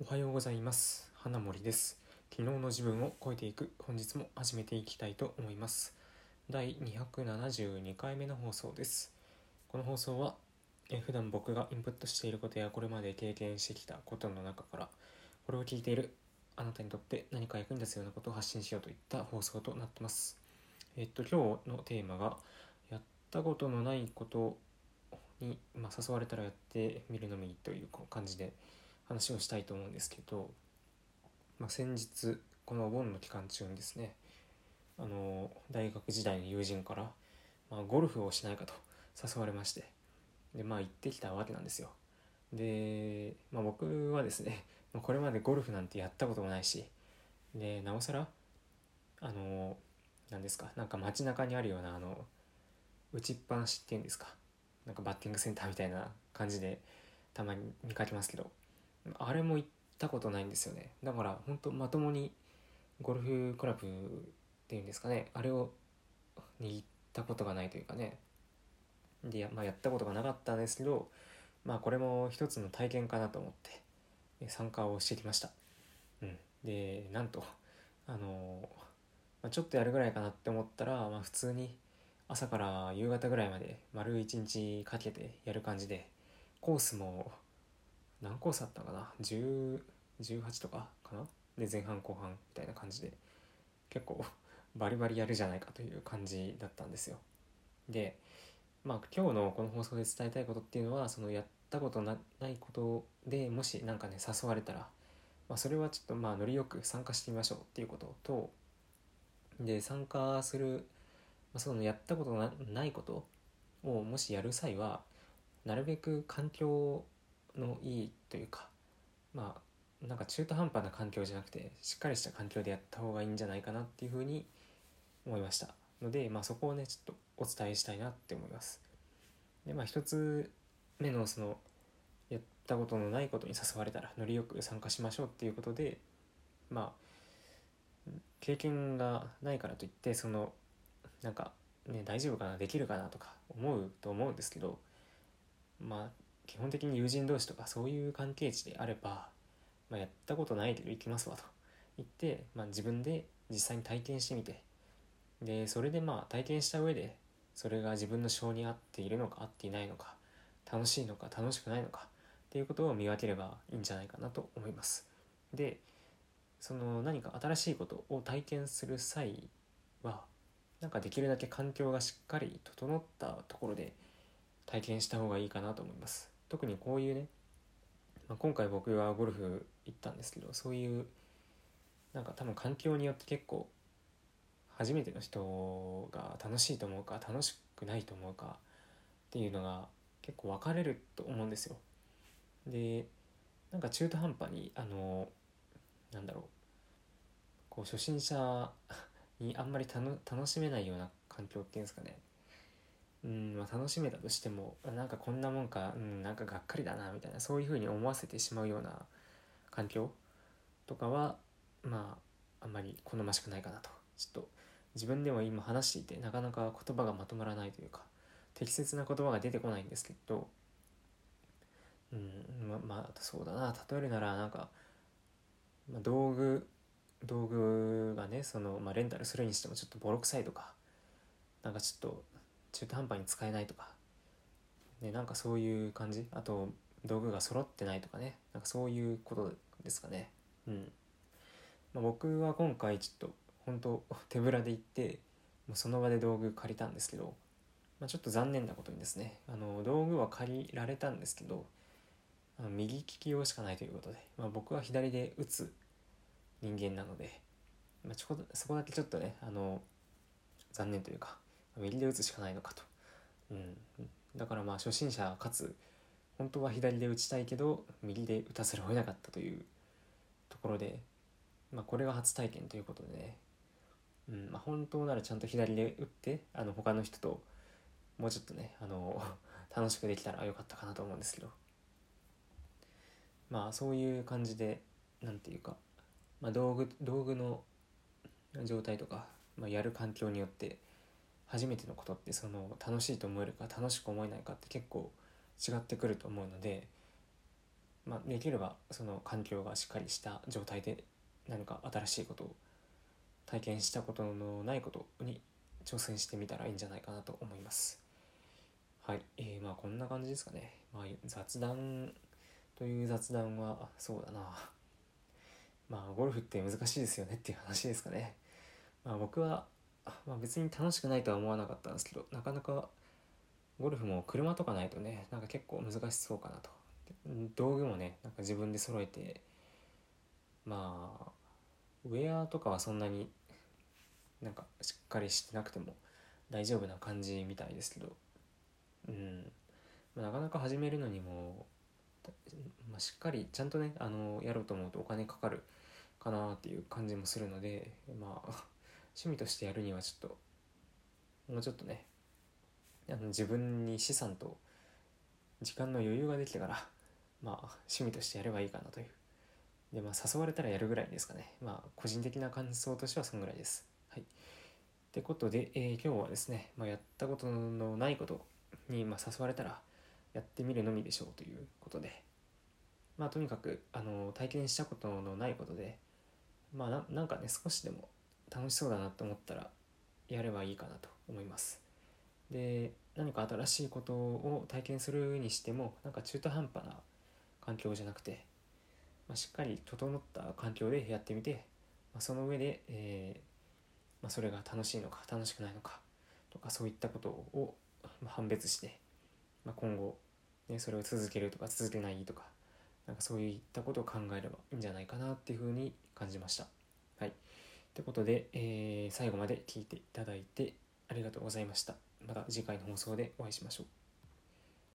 おはようございます。花森です。昨日の自分を超えていく本日も始めていきたいと思います。第272回目の放送です。この放送はえ普段僕がインプットしていることやこれまで経験してきたことの中からこれを聞いているあなたにとって何か役に立つようなことを発信しようといった放送となってます。えっと今日のテーマがやったことのないことに、まあ、誘われたらやってみるのみという感じで話をしたいと思うんですけど、まあ、先日このお盆の期間中にですねあの大学時代の友人から、まあ、ゴルフをしないかと誘われましてでまあ行ってきたわけなんですよ。で、まあ、僕はですねこれまでゴルフなんてやったこともないしでなおさらあの何ですかなんか街中にあるようなあの打ちっぱなしっていうんですかなんかバッティングセンターみたいな感じでたまに見かけますけどあれも行ったことないんですよね。だから本当まともにゴルフクラブっていうんですかね。あれを握ったことがないというかね。で,、まあ、やったことがなかったんですけどまあこれも一つの体験かなと思って参加をしてきました、うん、でなんとあの、まあ、ちょっとやるぐらいかなって思ったら、まあ、普通に朝から夕方ぐらいまで丸一日かけてやる感じでコースも何コースあったかな？10 18とかかな？で前半後半みたいな感じで結構 バリバリやるじゃないかという感じだったんですよ。でまあ今日のこの放送で伝えたいことっていうのはそのやったことないことでもし何かね誘われたら、まあ、それはちょっとまあノリよく参加してみましょうっていうこととで参加する、まあ、そのやったことがないことをもしやる際はなるべく環境のいいというかまあなんか中途半端な環境じゃなくてしっかりした環境でやった方がいいんじゃないかなっていうふうに思いました。ので、まあ、そこをねちょっとお伝えしたいなって思います。でまあ一つ目のそのやったことのないことに誘われたらノリよく参加しましょうっていうことでまあ経験がないからといってそのなんかね大丈夫かなできるかなとか思うと思うんですけどまあ基本的に友人同士とかそういう関係値であれば、まあ、やったことないけど行きますわと。言って、まあ、自分で実際に体験してみて。でそれでまあ体験した上でそれが自分の性に合っているのか合っていないのか楽しいのか楽しくないのかっていうことを見分ければいいんじゃないかなと思います。でその何か新しいことを体験する際はなんかできるだけ環境がしっかり整ったところで体験した方がいいかなと思います。特にこういうね、まあ、今回僕はゴルフ行ったんですけどそういうなんか多分環境によって結構初めての人が楽しいと思うか楽しくないと思うかっていうのが結構分かれると思うんですよ。でなんか中途半端にあのなんだろうこう初心者にあんまり楽しめないような環境っていうんですかねうんまあ、楽しめたとしてもなんかこんなもんか、うん、なんかがっかりだなみたいなそういうふうに思わせてしまうような環境とかはまああんまり好ましくないかなと。ちょっと自分でも今話していてなかなか言葉がまとまらないというか適切な言葉が出てこないんですけどうんままあそうだな。例えるならなんか、まあ、道具道具がねその、まあ、レンタルするにしてもちょっとボロ臭いとかなんかちょっと中途半端に使えないとか、ね、なんかそういう感じ？あと道具が揃ってないとかね。なんかそういうことですかね。うん。まあ、僕は今回ちょっと本当手ぶらで行ってもうその場で道具借りたんですけど、まあ、ちょっと残念なことにですね。あの道具は借りられたんですけどあの右利き用しかないということで、まあ、僕は左で打つ人間なので、まあ、ちょこそこだけちょっとねあの残念というか右で打つしかないのかと、うん、だからまあ初心者かつ。本当は左で打ちたいけど右で打たせるを得なかったというところで、まあ、これが初体験ということでね、うん。まあ、本当ならちゃんと左で打ってあの他の人ともうちょっとねあの楽しくできたらよかったかなと思うんですけど。まあそういう感じで何て言うか、まあ、道具道具の状態とか、まあ、やる環境によって初めてのことってその楽しいと思えるか楽しく思えないかって結構違ってくると思うのでまあ、できればその環境がしっかりした状態で何か新しいことを体験したことのないことに挑戦してみたらいいんじゃないかなと思います。はい。えー、まあこんな感じですかね、まあ、雑談という雑談はそうだな。まあゴルフって難しいですよねっていう話ですかね。まあ僕は、まあ、別に楽しくないとは思わなかったんですけどなかなかゴルフも車とかないとねなんか結構難しそうかなと。道具もねなんか自分で揃えてまあウェアとかはそんなになんかしっかりしてなくても大丈夫な感じみたいですけど。うん、まあ、なかなか始めるのにも、まあ、しっかりちゃんとねあのやろうと思うとお金かかるかなっていう感じもするのでまあ趣味としてやるにはちょっともうちょっとねあの自分に資産と時間の余裕ができてからまあ趣味としてやればいいかなという。でまあ誘われたらやるぐらいですかね。まあ個人的な感想としてはそんぐらいです。はい。ってことで、えー、今日はですね、まあ、やったことのないことに、まあ、誘われたらやってみるのみでしょうということで。まあとにかくあの体験したことのないことでまあなんかね少しでも楽しそうだなと思ったらやればいいかなと思いますで何か新しいことを体験するにしてもなんか中途半端な環境じゃなくて、まあ、しっかり整った環境でやってみて、まあ、その上で、えー、まあ、それが楽しいのか楽しくないのかとかそういったことを判別して、ま、今後、ね、それを続けるとか続けないとかなんかそういったことを考えればいいんじゃないかなっていうふうに感じました。はい。ということで、えー、最後まで聞いていただいてありがとうございました。また次回の放送でお会いしましょう。